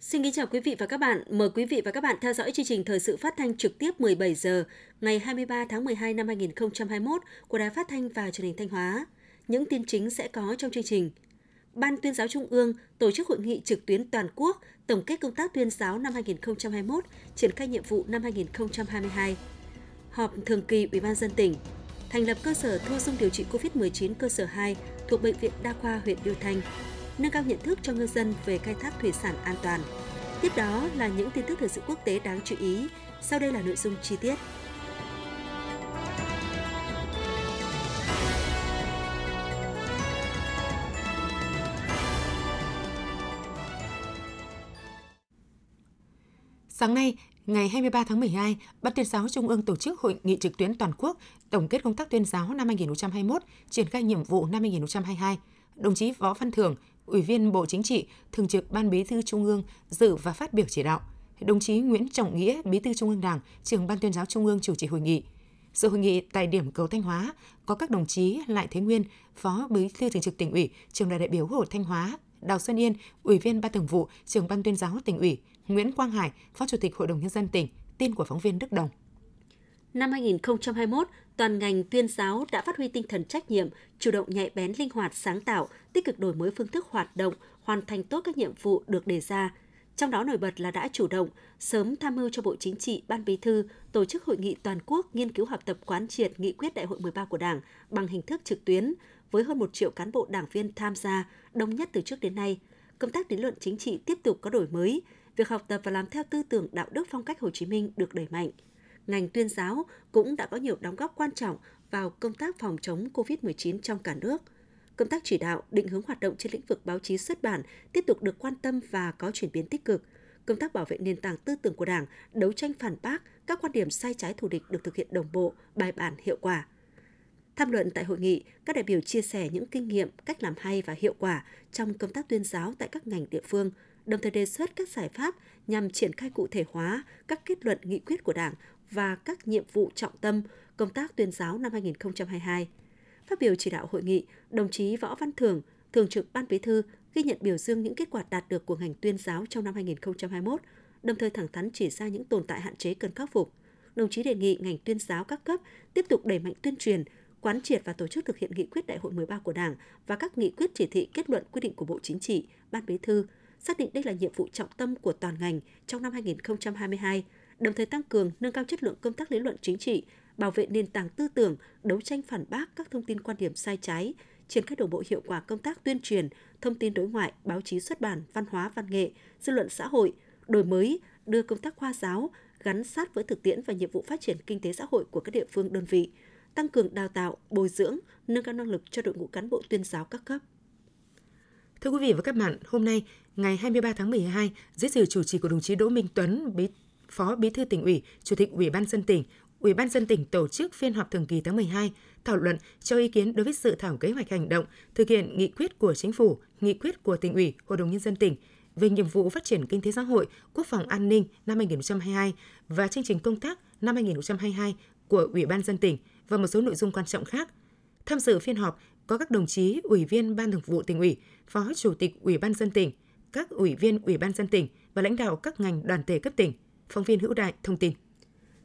Xin kính chào quý vị và các bạn. Mời quý vị và các bạn theo dõi chương trình thời sự phát thanh trực tiếp 17 giờ ngày 23 tháng 12 năm 2021 của Đài Phát thanh và Truyền hình Thanh Hóa. Những tin chính sẽ có trong chương trình. Ban tuyên giáo Trung ương tổ chức hội nghị trực tuyến toàn quốc tổng kết công tác tuyên giáo năm 2021, triển khai nhiệm vụ năm 2022. Họp thường kỳ Ủy ban dân tỉnh thành lập cơ sở thu dung điều trị COVID-19 cơ sở 2 thuộc Bệnh viện Đa khoa huyện Điều Thanh, nâng cao nhận thức cho ngư dân về khai thác thủy sản an toàn. Tiếp đó là những tin tức thời sự quốc tế đáng chú ý. Sau đây là nội dung chi tiết. Sáng nay, ngày 23 tháng 12, Ban tuyên giáo Trung ương tổ chức hội nghị trực tuyến toàn quốc tổng kết công tác tuyên giáo năm 2021, triển khai nhiệm vụ năm 2022. Đồng chí Võ Văn Thưởng, Ủy viên Bộ Chính trị, Thường trực Ban Bí thư Trung ương dự và phát biểu chỉ đạo. Đồng chí Nguyễn Trọng Nghĩa, Bí thư Trung ương Đảng, trưởng Ban tuyên giáo Trung ương chủ trì hội nghị. Sự hội nghị tại điểm cầu Thanh Hóa có các đồng chí Lại Thế Nguyên, Phó Bí thư Thường trực tỉnh ủy, trưởng đoàn đại biểu hồ Thanh Hóa, Đào Xuân Yên, Ủy viên Ban Thường vụ, trưởng Ban tuyên giáo tỉnh ủy, Nguyễn Quang Hải, Phó Chủ tịch Hội đồng nhân dân tỉnh, tin của phóng viên Đức Đồng. Năm 2021, toàn ngành tuyên giáo đã phát huy tinh thần trách nhiệm, chủ động nhạy bén linh hoạt sáng tạo, tích cực đổi mới phương thức hoạt động, hoàn thành tốt các nhiệm vụ được đề ra. Trong đó nổi bật là đã chủ động sớm tham mưu cho Bộ Chính trị, Ban Bí thư tổ chức hội nghị toàn quốc nghiên cứu học tập quán triệt nghị quyết Đại hội 13 của Đảng bằng hình thức trực tuyến với hơn 1 triệu cán bộ đảng viên tham gia, đông nhất từ trước đến nay. Công tác lý luận chính trị tiếp tục có đổi mới, việc học tập và làm theo tư tưởng đạo đức phong cách Hồ Chí Minh được đẩy mạnh. Ngành tuyên giáo cũng đã có nhiều đóng góp quan trọng vào công tác phòng chống COVID-19 trong cả nước. Công tác chỉ đạo, định hướng hoạt động trên lĩnh vực báo chí xuất bản tiếp tục được quan tâm và có chuyển biến tích cực. Công tác bảo vệ nền tảng tư tưởng của Đảng, đấu tranh phản bác các quan điểm sai trái thù địch được thực hiện đồng bộ, bài bản, hiệu quả. Tham luận tại hội nghị, các đại biểu chia sẻ những kinh nghiệm, cách làm hay và hiệu quả trong công tác tuyên giáo tại các ngành địa phương, đồng thời đề xuất các giải pháp nhằm triển khai cụ thể hóa các kết luận nghị quyết của Đảng và các nhiệm vụ trọng tâm công tác tuyên giáo năm 2022. Phát biểu chỉ đạo hội nghị, đồng chí Võ Văn Thường, Thường trực Ban Bí thư ghi nhận biểu dương những kết quả đạt được của ngành tuyên giáo trong năm 2021, đồng thời thẳng thắn chỉ ra những tồn tại hạn chế cần khắc phục. Đồng chí đề nghị ngành tuyên giáo các cấp tiếp tục đẩy mạnh tuyên truyền, quán triệt và tổ chức thực hiện nghị quyết đại hội 13 của Đảng và các nghị quyết chỉ thị kết luận quy định của Bộ Chính trị, Ban Bí thư, xác định đây là nhiệm vụ trọng tâm của toàn ngành trong năm 2022, đồng thời tăng cường nâng cao chất lượng công tác lý luận chính trị, bảo vệ nền tảng tư tưởng, đấu tranh phản bác các thông tin quan điểm sai trái, triển khai đồng bộ hiệu quả công tác tuyên truyền, thông tin đối ngoại, báo chí xuất bản, văn hóa văn nghệ, dư luận xã hội, đổi mới, đưa công tác khoa giáo gắn sát với thực tiễn và nhiệm vụ phát triển kinh tế xã hội của các địa phương đơn vị, tăng cường đào tạo, bồi dưỡng, nâng cao năng lực cho đội ngũ cán bộ tuyên giáo các cấp. Thưa quý vị và các bạn, hôm nay, ngày 23 tháng 12, dưới sự chủ trì của đồng chí Đỗ Minh Tuấn, Bí Phó Bí thư tỉnh ủy, Chủ tịch Ủy ban dân tỉnh, Ủy ban dân tỉnh tổ chức phiên họp thường kỳ tháng 12, thảo luận cho ý kiến đối với dự thảo kế hoạch hành động thực hiện nghị quyết của chính phủ, nghị quyết của tỉnh ủy, Hội đồng nhân dân tỉnh về nhiệm vụ phát triển kinh tế xã hội, quốc phòng an ninh năm 2022 và chương trình công tác năm 2022 của Ủy ban dân tỉnh và một số nội dung quan trọng khác. Tham dự phiên họp có các đồng chí Ủy viên Ban Thường vụ tỉnh ủy, Phó Chủ tịch Ủy ban dân tỉnh, các ủy viên Ủy ban dân tỉnh và lãnh đạo các ngành đoàn thể cấp tỉnh. Phóng viên Hữu Đại thông tin.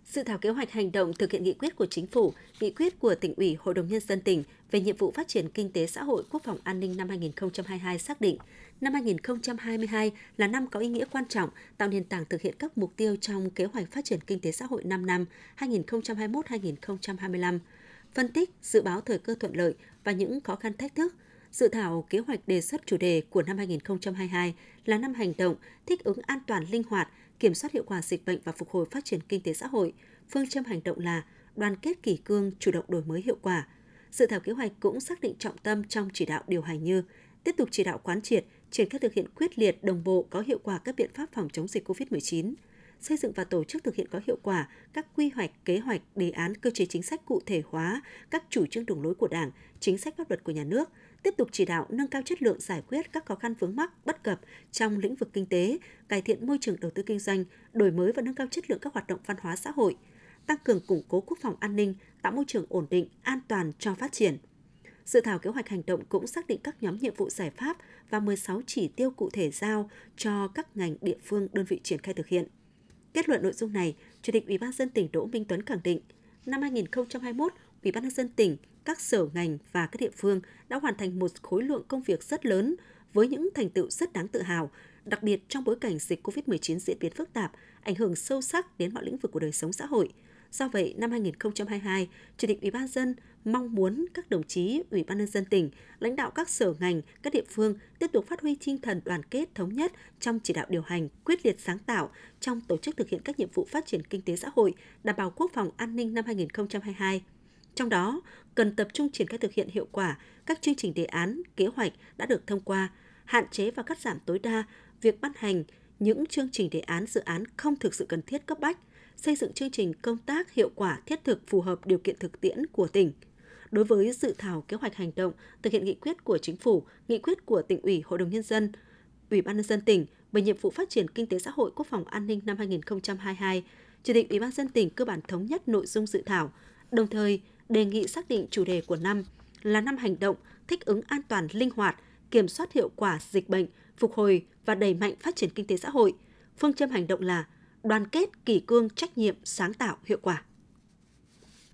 Dự thảo kế hoạch hành động thực hiện nghị quyết của Chính phủ, nghị quyết của tỉnh ủy, Hội đồng Nhân dân tỉnh về nhiệm vụ phát triển kinh tế xã hội quốc phòng an ninh năm 2022 xác định, năm 2022 là năm có ý nghĩa quan trọng tạo nền tảng thực hiện các mục tiêu trong kế hoạch phát triển kinh tế xã hội 5 năm 2021-2025, phân tích, dự báo thời cơ thuận lợi và những khó khăn thách thức. Dự thảo kế hoạch đề xuất chủ đề của năm 2022 là năm hành động, thích ứng an toàn linh hoạt, kiểm soát hiệu quả dịch bệnh và phục hồi phát triển kinh tế xã hội. Phương châm hành động là đoàn kết kỷ cương, chủ động đổi mới hiệu quả. Dự thảo kế hoạch cũng xác định trọng tâm trong chỉ đạo điều hành như tiếp tục chỉ đạo quán triệt, triển khai thực hiện quyết liệt, đồng bộ có hiệu quả các biện pháp phòng chống dịch COVID-19, xây dựng và tổ chức thực hiện có hiệu quả các quy hoạch, kế hoạch, đề án, cơ chế chính sách cụ thể hóa các chủ trương đường lối của Đảng, chính sách pháp luật của nhà nước, tiếp tục chỉ đạo nâng cao chất lượng giải quyết các khó khăn vướng mắc, bất cập trong lĩnh vực kinh tế, cải thiện môi trường đầu tư kinh doanh, đổi mới và nâng cao chất lượng các hoạt động văn hóa xã hội, tăng cường củng cố quốc phòng an ninh, tạo môi trường ổn định, an toàn cho phát triển. Dự thảo kế hoạch hành động cũng xác định các nhóm nhiệm vụ giải pháp và 16 chỉ tiêu cụ thể giao cho các ngành địa phương đơn vị triển khai thực hiện. Kết luận nội dung này, Chủ tịch Ủy ban dân tỉnh Đỗ Minh Tuấn khẳng định, năm 2021, Ủy ban nhân dân tỉnh, các sở ngành và các địa phương đã hoàn thành một khối lượng công việc rất lớn với những thành tựu rất đáng tự hào, đặc biệt trong bối cảnh dịch COVID-19 diễn biến phức tạp, ảnh hưởng sâu sắc đến mọi lĩnh vực của đời sống xã hội. Do vậy, năm 2022, Chủ tịch Ủy ban dân mong muốn các đồng chí Ủy ban nhân dân tỉnh, lãnh đạo các sở ngành, các địa phương tiếp tục phát huy tinh thần đoàn kết thống nhất trong chỉ đạo điều hành, quyết liệt sáng tạo trong tổ chức thực hiện các nhiệm vụ phát triển kinh tế xã hội, đảm bảo quốc phòng an ninh năm 2022. Trong đó, cần tập trung triển khai thực hiện hiệu quả các chương trình đề án, kế hoạch đã được thông qua, hạn chế và cắt giảm tối đa việc ban hành những chương trình đề án dự án không thực sự cần thiết cấp bách, xây dựng chương trình công tác hiệu quả thiết thực phù hợp điều kiện thực tiễn của tỉnh. Đối với dự thảo kế hoạch hành động thực hiện nghị quyết của chính phủ, nghị quyết của tỉnh ủy, hội đồng nhân dân, ủy ban nhân dân tỉnh về nhiệm vụ phát triển kinh tế xã hội quốc phòng an ninh năm 2022, Chủ tịch Ủy ban dân tỉnh cơ bản thống nhất nội dung dự thảo, đồng thời đề nghị xác định chủ đề của năm là năm hành động thích ứng an toàn linh hoạt, kiểm soát hiệu quả dịch bệnh, phục hồi và đẩy mạnh phát triển kinh tế xã hội. Phương châm hành động là đoàn kết, kỷ cương, trách nhiệm, sáng tạo, hiệu quả.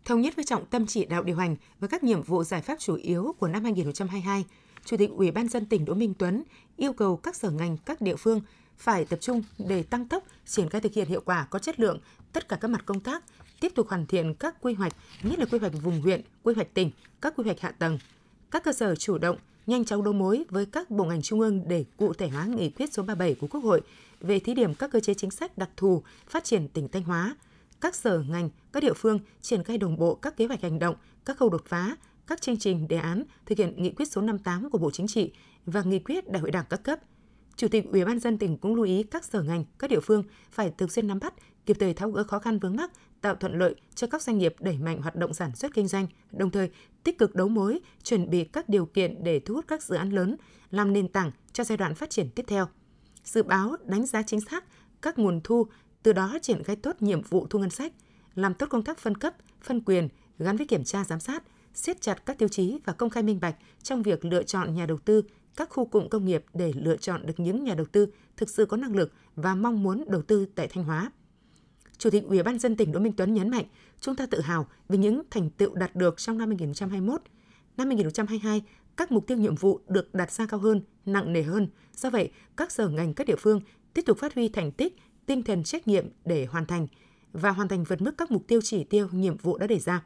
Thống nhất với trọng tâm chỉ đạo điều hành và các nhiệm vụ giải pháp chủ yếu của năm 2022, Chủ tịch Ủy ban dân tỉnh Đỗ Minh Tuấn yêu cầu các sở ngành, các địa phương phải tập trung để tăng tốc triển khai thực hiện hiệu quả có chất lượng tất cả các mặt công tác, tiếp tục hoàn thiện các quy hoạch, nhất là quy hoạch vùng huyện, quy hoạch tỉnh, các quy hoạch hạ tầng. Các cơ sở chủ động, nhanh chóng đấu mối với các bộ ngành trung ương để cụ thể hóa nghị quyết số 37 của Quốc hội về thí điểm các cơ chế chính sách đặc thù phát triển tỉnh Thanh Hóa. Các sở ngành, các địa phương triển khai đồng bộ các kế hoạch hành động, các khâu đột phá, các chương trình đề án thực hiện nghị quyết số 58 của Bộ Chính trị và nghị quyết Đại hội Đảng các cấp. Chủ tịch Ủy ban dân tỉnh cũng lưu ý các sở ngành, các địa phương phải thường xuyên nắm bắt, kịp thời tháo gỡ khó khăn vướng mắc, tạo thuận lợi cho các doanh nghiệp đẩy mạnh hoạt động sản xuất kinh doanh, đồng thời tích cực đấu mối, chuẩn bị các điều kiện để thu hút các dự án lớn, làm nền tảng cho giai đoạn phát triển tiếp theo. Dự báo, đánh giá chính xác các nguồn thu, từ đó triển khai tốt nhiệm vụ thu ngân sách, làm tốt công tác phân cấp, phân quyền gắn với kiểm tra giám sát, siết chặt các tiêu chí và công khai minh bạch trong việc lựa chọn nhà đầu tư các khu cụm công nghiệp để lựa chọn được những nhà đầu tư thực sự có năng lực và mong muốn đầu tư tại Thanh Hóa. Chủ tịch Ủy ban dân tỉnh Đỗ Minh Tuấn nhấn mạnh, chúng ta tự hào về những thành tựu đạt được trong năm 2021. Năm 2022, các mục tiêu nhiệm vụ được đặt ra cao hơn, nặng nề hơn. Do vậy, các sở ngành các địa phương tiếp tục phát huy thành tích, tinh thần trách nhiệm để hoàn thành và hoàn thành vượt mức các mục tiêu chỉ tiêu nhiệm vụ đã đề ra.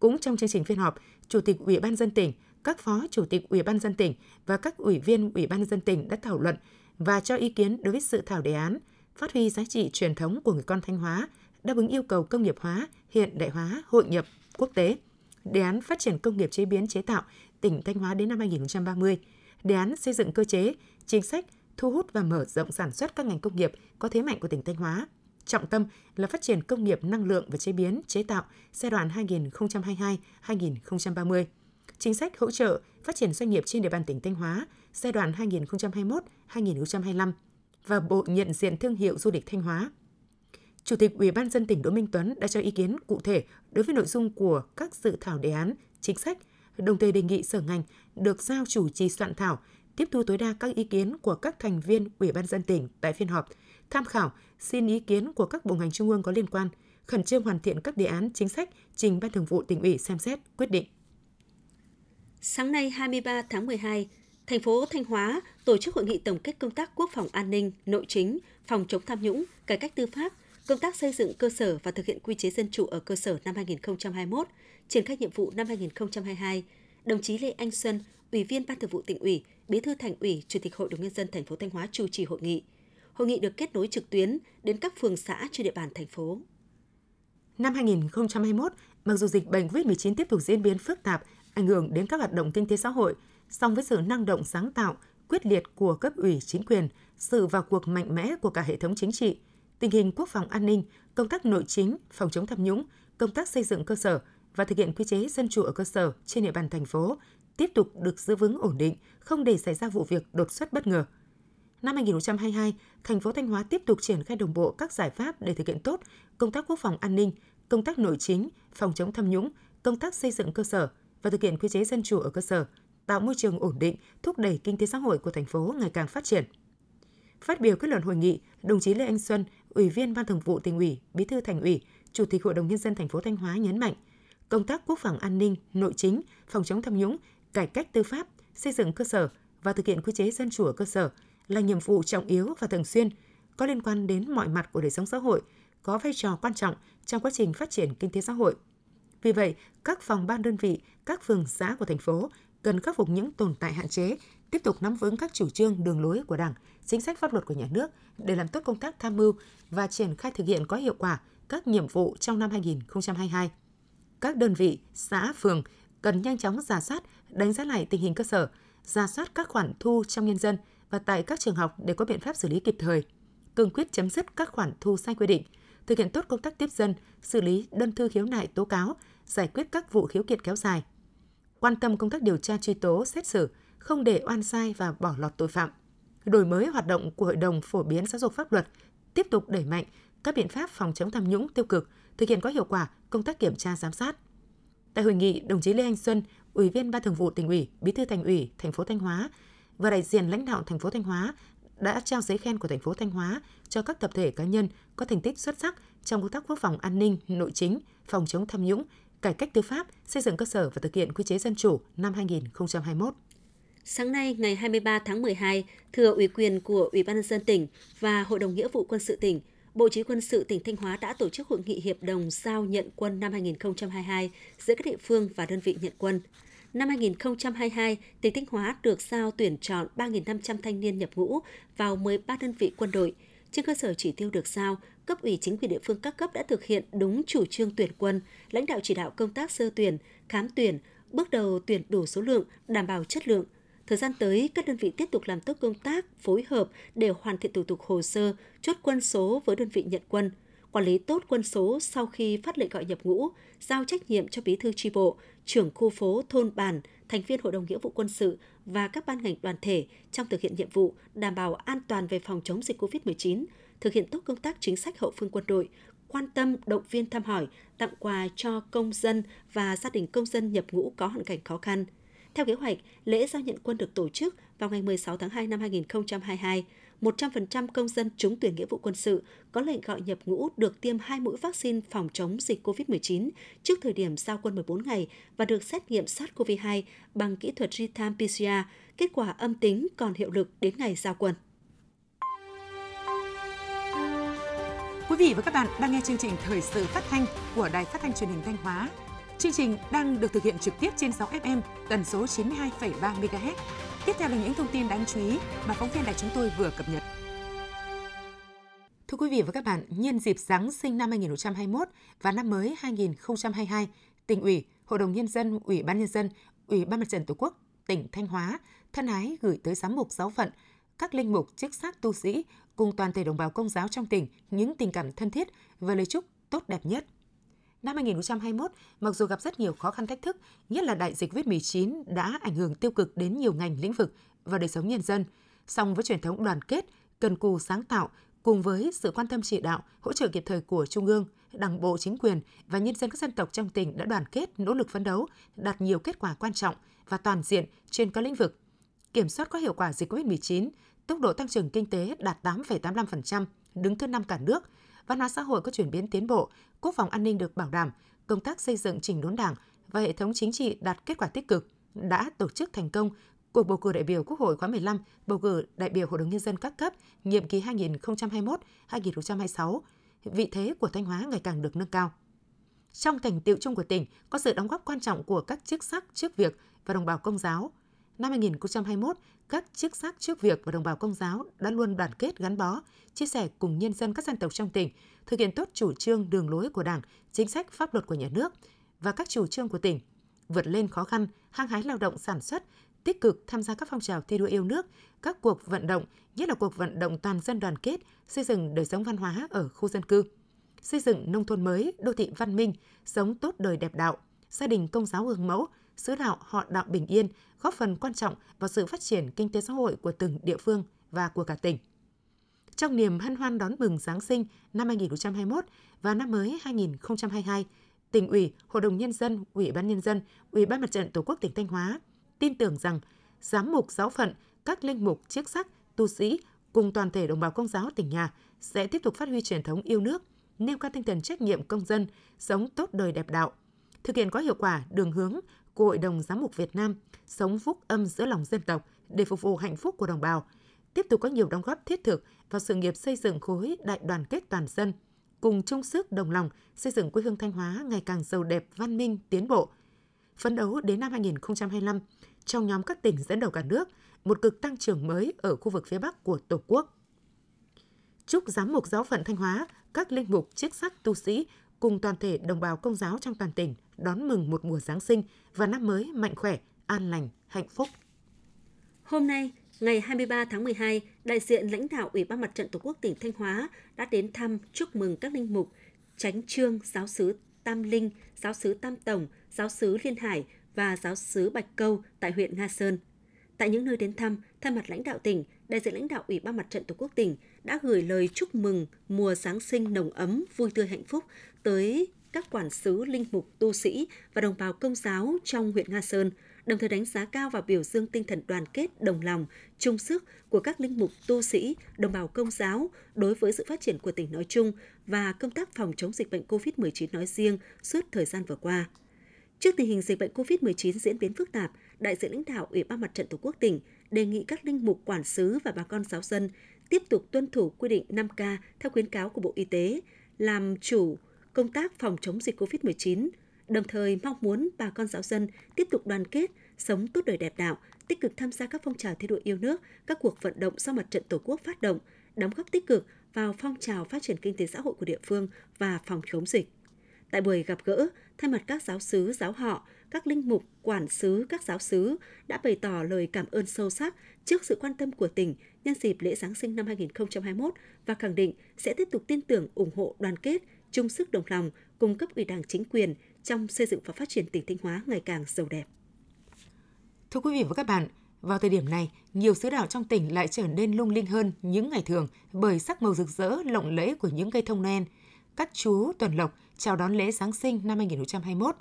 Cũng trong chương trình phiên họp, Chủ tịch Ủy ban dân tỉnh, các phó chủ tịch Ủy ban dân tỉnh và các ủy viên Ủy ban dân tỉnh đã thảo luận và cho ý kiến đối với sự thảo đề án phát huy giá trị truyền thống của người con Thanh Hóa, đáp ứng yêu cầu công nghiệp hóa, hiện đại hóa, hội nhập quốc tế. Đề án phát triển công nghiệp chế biến chế tạo tỉnh Thanh Hóa đến năm 2030, đề án xây dựng cơ chế, chính sách thu hút và mở rộng sản xuất các ngành công nghiệp có thế mạnh của tỉnh Thanh Hóa. Trọng tâm là phát triển công nghiệp năng lượng và chế biến chế tạo giai đoạn 2022-2030. Chính sách hỗ trợ phát triển doanh nghiệp trên địa bàn tỉnh Thanh Hóa giai đoạn 2021-2025 và Bộ nhận diện thương hiệu du lịch Thanh Hóa. Chủ tịch Ủy ban dân tỉnh Đỗ Minh Tuấn đã cho ý kiến cụ thể đối với nội dung của các dự thảo đề án, chính sách, đồng thời đề nghị sở ngành được giao chủ trì soạn thảo, tiếp thu tối đa các ý kiến của các thành viên Ủy ban dân tỉnh tại phiên họp, tham khảo, xin ý kiến của các bộ ngành trung ương có liên quan, khẩn trương hoàn thiện các đề án chính sách trình Ban Thường vụ tỉnh ủy xem xét quyết định. Sáng nay 23 tháng 12, thành phố Thanh Hóa tổ chức hội nghị tổng kết công tác quốc phòng an ninh, nội chính, phòng chống tham nhũng, cải cách tư pháp, công tác xây dựng cơ sở và thực hiện quy chế dân chủ ở cơ sở năm 2021, triển khai nhiệm vụ năm 2022. Đồng chí Lê Anh Xuân, Ủy viên Ban Thường vụ tỉnh ủy, Bí thư Thành ủy, Chủ tịch Hội đồng nhân dân thành phố Thanh Hóa chủ trì hội nghị. Hội nghị được kết nối trực tuyến đến các phường xã trên địa bàn thành phố. Năm 2021, mặc dù dịch bệnh COVID-19 tiếp tục diễn biến phức tạp, ảnh hưởng đến các hoạt động kinh tế xã hội, song với sự năng động sáng tạo, quyết liệt của cấp ủy chính quyền, sự vào cuộc mạnh mẽ của cả hệ thống chính trị, tình hình quốc phòng an ninh, công tác nội chính, phòng chống tham nhũng, công tác xây dựng cơ sở và thực hiện quy chế dân chủ ở cơ sở trên địa bàn thành phố tiếp tục được giữ vững ổn định, không để xảy ra vụ việc đột xuất bất ngờ. Năm 2022, thành phố Thanh Hóa tiếp tục triển khai đồng bộ các giải pháp để thực hiện tốt công tác quốc phòng an ninh, công tác nội chính, phòng chống tham nhũng, công tác xây dựng cơ sở và thực hiện quy chế dân chủ ở cơ sở, tạo môi trường ổn định, thúc đẩy kinh tế xã hội của thành phố ngày càng phát triển. Phát biểu kết luận hội nghị, đồng chí Lê Anh Xuân, Ủy viên Ban Thường vụ Tỉnh ủy, Bí thư Thành ủy, Chủ tịch Hội đồng nhân dân thành phố Thanh Hóa nhấn mạnh, công tác quốc phòng an ninh, nội chính, phòng chống tham nhũng, cải cách tư pháp, xây dựng cơ sở và thực hiện quy chế dân chủ ở cơ sở là nhiệm vụ trọng yếu và thường xuyên, có liên quan đến mọi mặt của đời sống xã hội, có vai trò quan trọng trong quá trình phát triển kinh tế xã hội. Vì vậy, các phòng ban đơn vị, các phường xã của thành phố cần khắc phục những tồn tại hạn chế, tiếp tục nắm vững các chủ trương, đường lối của Đảng, chính sách pháp luật của nhà nước để làm tốt công tác tham mưu và triển khai thực hiện có hiệu quả các nhiệm vụ trong năm 2022. Các đơn vị, xã, phường cần nhanh chóng giả soát, đánh giá lại tình hình cơ sở, giả soát các khoản thu trong nhân dân và tại các trường học để có biện pháp xử lý kịp thời, cương quyết chấm dứt các khoản thu sai quy định, thực hiện tốt công tác tiếp dân, xử lý đơn thư khiếu nại tố cáo, giải quyết các vụ khiếu kiện kéo dài. Quan tâm công tác điều tra truy tố, xét xử, không để oan sai và bỏ lọt tội phạm. Đổi mới hoạt động của Hội đồng phổ biến giáo dục pháp luật, tiếp tục đẩy mạnh các biện pháp phòng chống tham nhũng tiêu cực, thực hiện có hiệu quả công tác kiểm tra giám sát. Tại hội nghị, đồng chí Lê Anh Xuân, Ủy viên Ban Thường vụ Tỉnh ủy, Bí thư Thành ủy thành phố Thanh Hóa và đại diện lãnh đạo thành phố Thanh Hóa đã trao giấy khen của thành phố Thanh Hóa cho các tập thể cá nhân có thành tích xuất sắc trong công tác quốc phòng an ninh, nội chính, phòng chống tham nhũng, cải cách tư pháp, xây dựng cơ sở và thực hiện quy chế dân chủ năm 2021. Sáng nay, ngày 23 tháng 12, thừa ủy quyền của Ủy ban nhân dân tỉnh và Hội đồng Nghĩa vụ quân sự tỉnh, Bộ Chỉ quân sự tỉnh Thanh Hóa đã tổ chức hội nghị hiệp đồng giao nhận quân năm 2022 giữa các địa phương và đơn vị nhận quân. Năm 2022, tỉnh Thanh Hóa được giao tuyển chọn 3.500 thanh niên nhập ngũ vào 13 đơn vị quân đội. Trên cơ sở chỉ tiêu được giao, cấp ủy chính quyền địa phương các cấp đã thực hiện đúng chủ trương tuyển quân, lãnh đạo chỉ đạo công tác sơ tuyển, khám tuyển, bước đầu tuyển đủ số lượng, đảm bảo chất lượng. Thời gian tới, các đơn vị tiếp tục làm tốt công tác, phối hợp để hoàn thiện thủ tục hồ sơ, chốt quân số với đơn vị nhận quân, quản lý tốt quân số sau khi phát lệnh gọi nhập ngũ, giao trách nhiệm cho bí thư tri bộ, trưởng khu phố thôn bản, thành viên hội đồng nghĩa vụ quân sự và các ban ngành đoàn thể trong thực hiện nhiệm vụ đảm bảo an toàn về phòng chống dịch COVID-19, thực hiện tốt công tác chính sách hậu phương quân đội, quan tâm, động viên thăm hỏi, tặng quà cho công dân và gia đình công dân nhập ngũ có hoàn cảnh khó khăn. Theo kế hoạch, lễ giao nhận quân được tổ chức vào ngày 16 tháng 2 năm 2022. 100% công dân trúng tuyển nghĩa vụ quân sự có lệnh gọi nhập ngũ được tiêm hai mũi vaccine phòng chống dịch COVID-19 trước thời điểm giao quân 14 ngày và được xét nghiệm SARS-CoV-2 bằng kỹ thuật real-time PCR, kết quả âm tính còn hiệu lực đến ngày giao quân. Quý vị và các bạn đang nghe chương trình Thời sự phát thanh của Đài Phát thanh Truyền hình Thanh Hóa. Chương trình đang được thực hiện trực tiếp trên 6 FM tần số 92,3 MHz. Tiếp theo là những thông tin đáng chú ý mà phóng viên đài chúng tôi vừa cập nhật. Thưa quý vị và các bạn, nhân dịp Giáng sinh năm 2021 và năm mới 2022, tỉnh ủy, Hội đồng Nhân dân, Ủy ban Nhân dân, Ủy ban Mặt trận Tổ quốc tỉnh Thanh Hóa thân ái gửi tới giám mục giáo phận, các linh mục, chức sắc tu sĩ cùng toàn thể đồng bào công giáo trong tỉnh những tình cảm thân thiết và lời chúc tốt đẹp nhất. Năm 2021, mặc dù gặp rất nhiều khó khăn thách thức, nhất là đại dịch COVID-19 đã ảnh hưởng tiêu cực đến nhiều ngành lĩnh vực và đời sống nhân dân, song với truyền thống đoàn kết, cần cù sáng tạo cùng với sự quan tâm chỉ đạo, hỗ trợ kịp thời của Trung ương, Đảng bộ, chính quyền và nhân dân các dân tộc trong tỉnh đã đoàn kết, nỗ lực phấn đấu, đạt nhiều kết quả quan trọng và toàn diện trên các lĩnh vực. Kiểm soát có hiệu quả dịch COVID-19, tốc độ tăng trưởng kinh tế đạt 8,85%, đứng thứ năm cả nước, văn hóa xã hội có chuyển biến tiến bộ, quốc phòng an ninh được bảo đảm, công tác xây dựng chỉnh đốn đảng và hệ thống chính trị đạt kết quả tích cực, đã tổ chức thành công cuộc bầu cử đại biểu Quốc hội khóa 15, bầu cử đại biểu Hội đồng Nhân dân các cấp, nhiệm kỳ 2021-2026, vị thế của Thanh Hóa ngày càng được nâng cao. Trong thành tiệu chung của tỉnh có sự đóng góp quan trọng của các chức sắc chức việc và đồng bào công giáo. Năm 2021, các chức sắc trước việc và đồng bào công giáo đã luôn đoàn kết gắn bó, chia sẻ cùng nhân dân các dân tộc trong tỉnh, thực hiện tốt chủ trương đường lối của Đảng, chính sách pháp luật của nhà nước và các chủ trương của tỉnh, vượt lên khó khăn, hăng hái lao động sản xuất, tích cực tham gia các phong trào thi đua yêu nước, các cuộc vận động, nhất là cuộc vận động toàn dân đoàn kết, xây dựng đời sống văn hóa ở khu dân cư, xây dựng nông thôn mới, đô thị văn minh, sống tốt đời đẹp đạo, gia đình công giáo gương mẫu, sứ đạo họ đạo bình yên, góp phần quan trọng vào sự phát triển kinh tế xã hội của từng địa phương và của cả tỉnh. Trong niềm hân hoan đón mừng Giáng sinh năm 2021 và năm mới 2022, tỉnh ủy, Hội đồng Nhân dân, Ủy ban Nhân dân, Ủy ban Mặt trận Tổ quốc tỉnh Thanh Hóa tin tưởng rằng giám mục giáo phận, các linh mục, chức sắc, tu sĩ cùng toàn thể đồng bào công giáo tỉnh nhà sẽ tiếp tục phát huy truyền thống yêu nước, nêu cao tinh thần trách nhiệm công dân, sống tốt đời đẹp đạo, thực hiện có hiệu quả đường hướng của Hội đồng Giám mục Việt Nam, sống phúc âm giữa lòng dân tộc để phục vụ hạnh phúc của đồng bào, tiếp tục có nhiều đóng góp thiết thực vào sự nghiệp xây dựng khối đại đoàn kết toàn dân, cùng chung sức đồng lòng xây dựng quê hương Thanh Hóa ngày càng giàu đẹp, văn minh, tiến bộ. Phấn đấu đến năm 2025, trong nhóm các tỉnh dẫn đầu cả nước, một cực tăng trưởng mới ở khu vực phía Bắc của Tổ quốc. Chúc Giám mục Giáo phận Thanh Hóa, các linh mục, chức sắc, tu sĩ cùng toàn thể đồng bào công giáo trong toàn tỉnh đón mừng một mùa Giáng sinh và năm mới mạnh khỏe, an lành, hạnh phúc. Hôm nay, ngày 23 tháng 12, đại diện lãnh đạo Ủy ban Mặt trận Tổ quốc tỉnh Thanh Hóa đã đến thăm chúc mừng các linh mục, tránh trương, giáo sứ Tam Linh, giáo sứ Tam Tổng, giáo sứ Liên Hải và giáo sứ Bạch Câu tại huyện Nga Sơn. Tại những nơi đến thăm, thay mặt lãnh đạo tỉnh, đại diện lãnh đạo Ủy ban Mặt trận Tổ quốc tỉnh đã gửi lời chúc mừng mùa Giáng sinh nồng ấm, vui tươi hạnh phúc tới các quản sứ, linh mục, tu sĩ và đồng bào công giáo trong huyện Nga Sơn, đồng thời đánh giá cao và biểu dương tinh thần đoàn kết, đồng lòng, chung sức của các linh mục, tu sĩ, đồng bào công giáo đối với sự phát triển của tỉnh nói chung và công tác phòng chống dịch bệnh COVID-19 nói riêng suốt thời gian vừa qua. Trước tình hình dịch bệnh COVID-19 diễn biến phức tạp, đại diện lãnh đạo Ủy ban Mặt trận Tổ quốc tỉnh đề nghị các linh mục quản sứ và bà con giáo dân tiếp tục tuân thủ quy định 5K theo khuyến cáo của Bộ Y tế, làm chủ công tác phòng chống dịch COVID-19, đồng thời mong muốn bà con giáo dân tiếp tục đoàn kết, sống tốt đời đẹp đạo, tích cực tham gia các phong trào thi đua yêu nước, các cuộc vận động do mặt trận Tổ quốc phát động, đóng góp tích cực vào phong trào phát triển kinh tế xã hội của địa phương và phòng chống dịch. Tại buổi gặp gỡ, thay mặt các giáo sứ, giáo họ, các linh mục, quản sứ, các giáo sứ đã bày tỏ lời cảm ơn sâu sắc trước sự quan tâm của tỉnh nhân dịp lễ Giáng sinh năm 2021 và khẳng định sẽ tiếp tục tin tưởng ủng hộ đoàn kết, chung sức đồng lòng cùng cấp ủy đảng chính quyền trong xây dựng và phát triển tỉnh Thanh Hóa ngày càng giàu đẹp. Thưa quý vị và các bạn, vào thời điểm này, nhiều xứ đạo trong tỉnh lại trở nên lung linh hơn những ngày thường bởi sắc màu rực rỡ, lộng lẫy của những cây thông Noel, các chú tuần lộc chào đón lễ Giáng sinh năm 2021.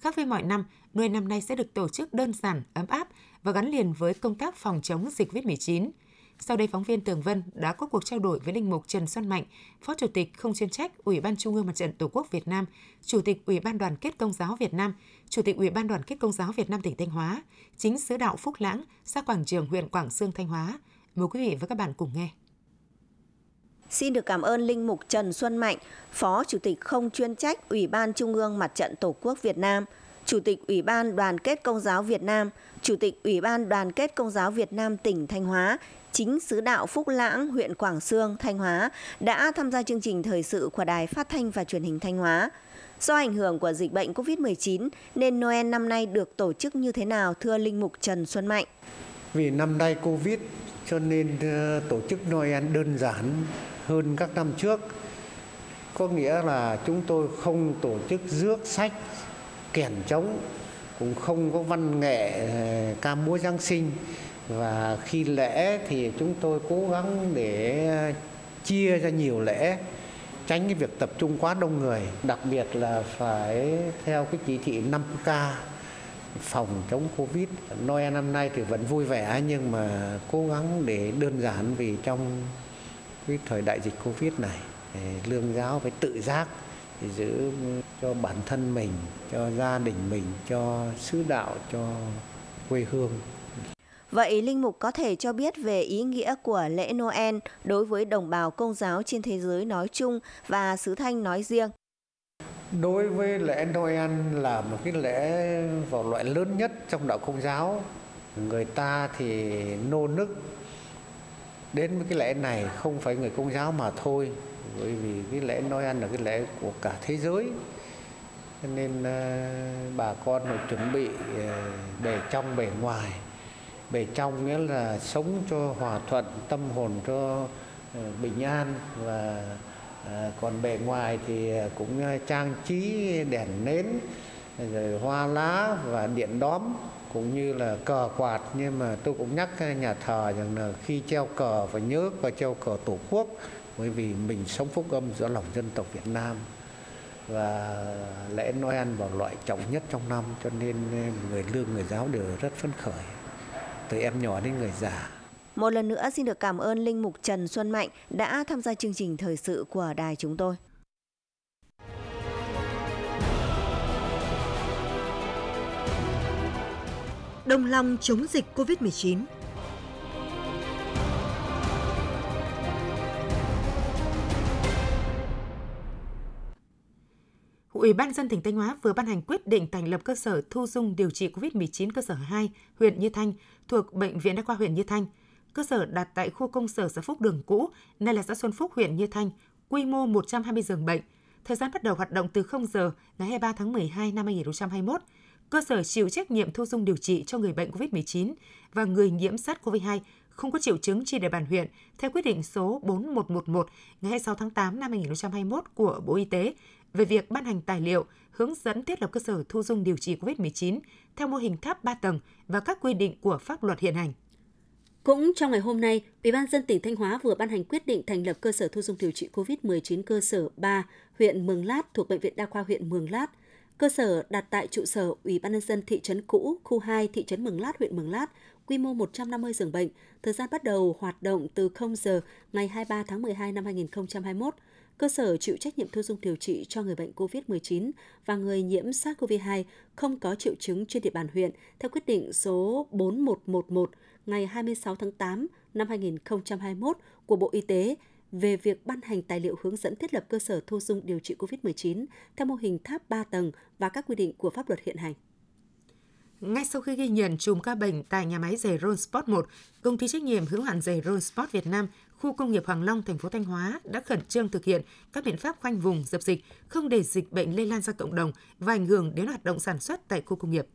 Khác với mọi năm, nuôi năm nay sẽ được tổ chức đơn giản, ấm áp và gắn liền với công tác phòng chống dịch COVID-19. Sau đây, phóng viên Tường Vân đã có cuộc trao đổi với Linh mục Trần Xuân Mạnh, Phó Chủ tịch không chuyên trách Ủy ban Trung ương Mặt trận Tổ quốc Việt Nam, Chủ tịch Ủy ban Đoàn kết Công giáo Việt Nam, Chủ tịch Ủy ban Đoàn kết Công giáo Việt Nam tỉnh Thanh Hóa, chính sứ đạo Phúc Lãng, xã Quảng Trường, huyện Quảng Sương, Thanh Hóa. Mời quý vị và các bạn cùng nghe. Xin được cảm ơn Linh Mục Trần Xuân Mạnh, Phó Chủ tịch không chuyên trách Ủy ban Trung ương Mặt trận Tổ quốc Việt Nam, Chủ tịch Ủy ban Đoàn kết Công giáo Việt Nam, Chủ tịch Ủy ban Đoàn kết Công giáo Việt Nam tỉnh Thanh Hóa, chính sứ đạo Phúc Lãng, huyện Quảng Sương, Thanh Hóa đã tham gia chương trình thời sự của Đài Phát thanh và Truyền hình Thanh Hóa. Do ảnh hưởng của dịch bệnh COVID-19 nên Noel năm nay được tổ chức như thế nào thưa Linh Mục Trần Xuân Mạnh? Vì năm nay Covid cho nên ờ, tổ chức Noel đơn giản hơn các năm trước. Có nghĩa là chúng tôi không tổ chức rước sách, kèn trống, cũng không có văn nghệ ờ, ca múa Giáng sinh và khi lễ thì chúng tôi cố gắng để ờ, chia ra nhiều lễ tránh cái việc tập trung quá đông người đặc biệt là phải theo cái chỉ thị 5K phòng chống Covid. Noel năm nay thì vẫn vui vẻ nhưng mà cố gắng để đơn giản vì trong cái thời đại dịch Covid này lương giáo phải tự giác để giữ cho bản thân mình, cho gia đình mình, cho sứ đạo, cho quê hương. Vậy Linh Mục có thể cho biết về ý nghĩa của lễ Noel đối với đồng bào công giáo trên thế giới nói chung và xứ Thanh nói riêng? Đối với lễ Noel là một cái lễ vào loại lớn nhất trong đạo công giáo. Người ta thì nô nức đến với cái lễ này không phải người công giáo mà thôi bởi vì cái lễ nói ăn là cái lễ của cả thế giới. Cho nên uh, bà con phải chuẩn bị uh, bề trong bề ngoài. Bề trong nghĩa là sống cho hòa thuận tâm hồn cho uh, bình an và uh, còn bề ngoài thì cũng trang trí đèn nến rồi hoa lá và điện đóm, cũng như là cờ quạt nhưng mà tôi cũng nhắc nhà thờ rằng là khi treo cờ phải nhớ và treo cờ tổ quốc, bởi vì mình sống phúc âm giữa lòng dân tộc Việt Nam và lễ Noel vào loại trọng nhất trong năm, cho nên người lương, người giáo đều rất phấn khởi từ em nhỏ đến người già. Một lần nữa xin được cảm ơn Linh Mục Trần Xuân Mạnh đã tham gia chương trình thời sự của đài chúng tôi. Đồng lòng chống dịch COVID-19 Ủy ban dân tỉnh Thanh Hóa vừa ban hành quyết định thành lập cơ sở thu dung điều trị COVID-19 cơ sở 2 huyện Như Thanh thuộc Bệnh viện Đa khoa huyện Như Thanh. Cơ sở đặt tại khu công sở xã Phúc Đường cũ, nay là xã Xuân Phúc huyện Như Thanh, quy mô 120 giường bệnh. Thời gian bắt đầu hoạt động từ 0 giờ ngày 23 tháng 12 năm 2021. Cơ sở chịu trách nhiệm thu dung điều trị cho người bệnh COVID-19 và người nhiễm SARS-CoV-2 không có triệu chứng trên địa bàn huyện theo quyết định số 4111 ngày 26 tháng 8 năm 2021 của Bộ Y tế về việc ban hành tài liệu hướng dẫn thiết lập cơ sở thu dung điều trị COVID-19 theo mô hình tháp 3 tầng và các quy định của pháp luật hiện hành. Cũng trong ngày hôm nay, Ủy ban dân tỉnh Thanh Hóa vừa ban hành quyết định thành lập cơ sở thu dung điều trị COVID-19 cơ sở 3, huyện Mường Lát thuộc Bệnh viện Đa khoa huyện Mường Lát. Cơ sở đặt tại trụ sở Ủy ban nhân dân thị trấn cũ, khu 2, thị trấn Mường Lát, huyện Mường Lát, quy mô 150 giường bệnh. Thời gian bắt đầu hoạt động từ 0 giờ ngày 23 tháng 12 năm 2021 cơ sở chịu trách nhiệm thu dung điều trị cho người bệnh COVID-19 và người nhiễm SARS-CoV-2 không có triệu chứng trên địa bàn huyện theo quyết định số 4111 ngày 26 tháng 8 năm 2021 của Bộ Y tế về việc ban hành tài liệu hướng dẫn thiết lập cơ sở thu dung điều trị COVID-19 theo mô hình tháp 3 tầng và các quy định của pháp luật hiện hành. Ngay sau khi ghi nhận chùm ca bệnh tại nhà máy giày rollsport 1, công ty trách nhiệm hữu hạn giày rollsport Việt Nam khu công nghiệp Hoàng Long, thành phố Thanh Hóa đã khẩn trương thực hiện các biện pháp khoanh vùng dập dịch, không để dịch bệnh lây lan ra cộng đồng và ảnh hưởng đến hoạt động sản xuất tại khu công nghiệp.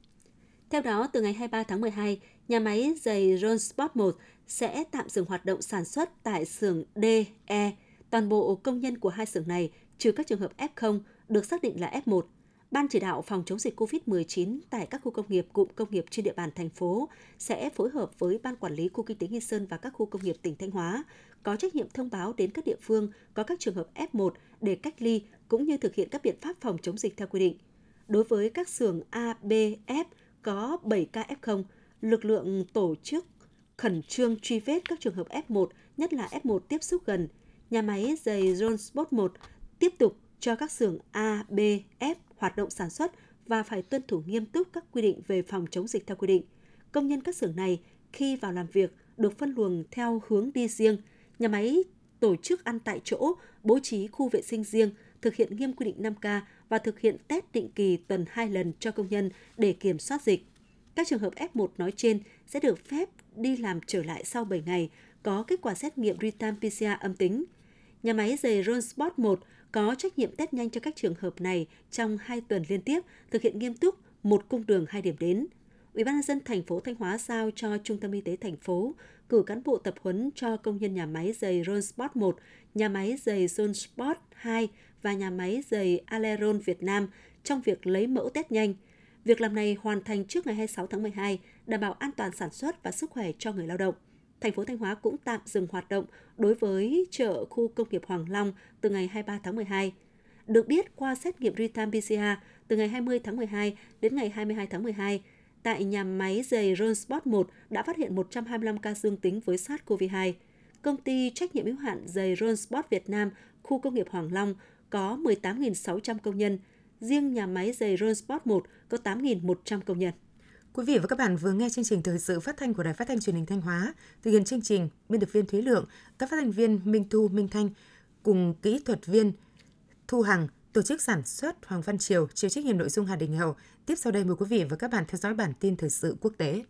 Theo đó, từ ngày 23 tháng 12, nhà máy giày Ronsport 1 sẽ tạm dừng hoạt động sản xuất tại xưởng D, E. Toàn bộ công nhân của hai xưởng này, trừ các trường hợp F0, được xác định là F1, Ban chỉ đạo phòng chống dịch COVID-19 tại các khu công nghiệp, cụm công nghiệp trên địa bàn thành phố sẽ phối hợp với Ban quản lý khu kinh tế Nghi Sơn và các khu công nghiệp tỉnh Thanh Hóa có trách nhiệm thông báo đến các địa phương có các trường hợp F1 để cách ly cũng như thực hiện các biện pháp phòng chống dịch theo quy định. Đối với các xưởng A, B, F có 7 ca F0, lực lượng tổ chức khẩn trương truy vết các trường hợp F1, nhất là F1 tiếp xúc gần. Nhà máy giày John 1 tiếp tục cho các xưởng A, B, F hoạt động sản xuất và phải tuân thủ nghiêm túc các quy định về phòng chống dịch theo quy định. Công nhân các xưởng này khi vào làm việc được phân luồng theo hướng đi riêng, nhà máy tổ chức ăn tại chỗ, bố trí khu vệ sinh riêng, thực hiện nghiêm quy định 5K và thực hiện test định kỳ tuần 2 lần cho công nhân để kiểm soát dịch. Các trường hợp F1 nói trên sẽ được phép đi làm trở lại sau 7 ngày, có kết quả xét nghiệm real-time PCR âm tính. Nhà máy giày Ronsport 1 có trách nhiệm test nhanh cho các trường hợp này trong 2 tuần liên tiếp, thực hiện nghiêm túc một cung đường hai điểm đến. Ủy ban nhân dân thành phố Thanh Hóa giao cho Trung tâm Y tế thành phố cử cán bộ tập huấn cho công nhân nhà máy giày Ronsport 1, nhà máy giày Zone 2 và nhà máy giày Aleron Việt Nam trong việc lấy mẫu test nhanh. Việc làm này hoàn thành trước ngày 26 tháng 12, đảm bảo an toàn sản xuất và sức khỏe cho người lao động thành phố Thanh Hóa cũng tạm dừng hoạt động đối với chợ khu công nghiệp Hoàng Long từ ngày 23 tháng 12. Được biết, qua xét nghiệm real-time PCR từ ngày 20 tháng 12 đến ngày 22 tháng 12, tại nhà máy giày Ronsport 1 đã phát hiện 125 ca dương tính với SARS-CoV-2. Công ty trách nhiệm hữu hạn giày Ronsport Việt Nam, khu công nghiệp Hoàng Long có 18.600 công nhân, riêng nhà máy giày Ronsport 1 có 8.100 công nhân. Quý vị và các bạn vừa nghe chương trình thời sự phát thanh của Đài Phát thanh Truyền hình Thanh Hóa. Thực hiện chương trình, biên tập viên Thúy Lượng, các phát thanh viên Minh Thu, Minh Thanh cùng kỹ thuật viên Thu Hằng, tổ chức sản xuất Hoàng Văn Triều, chịu trách nhiệm nội dung Hà Đình Hậu. Tiếp sau đây mời quý vị và các bạn theo dõi bản tin thời sự quốc tế.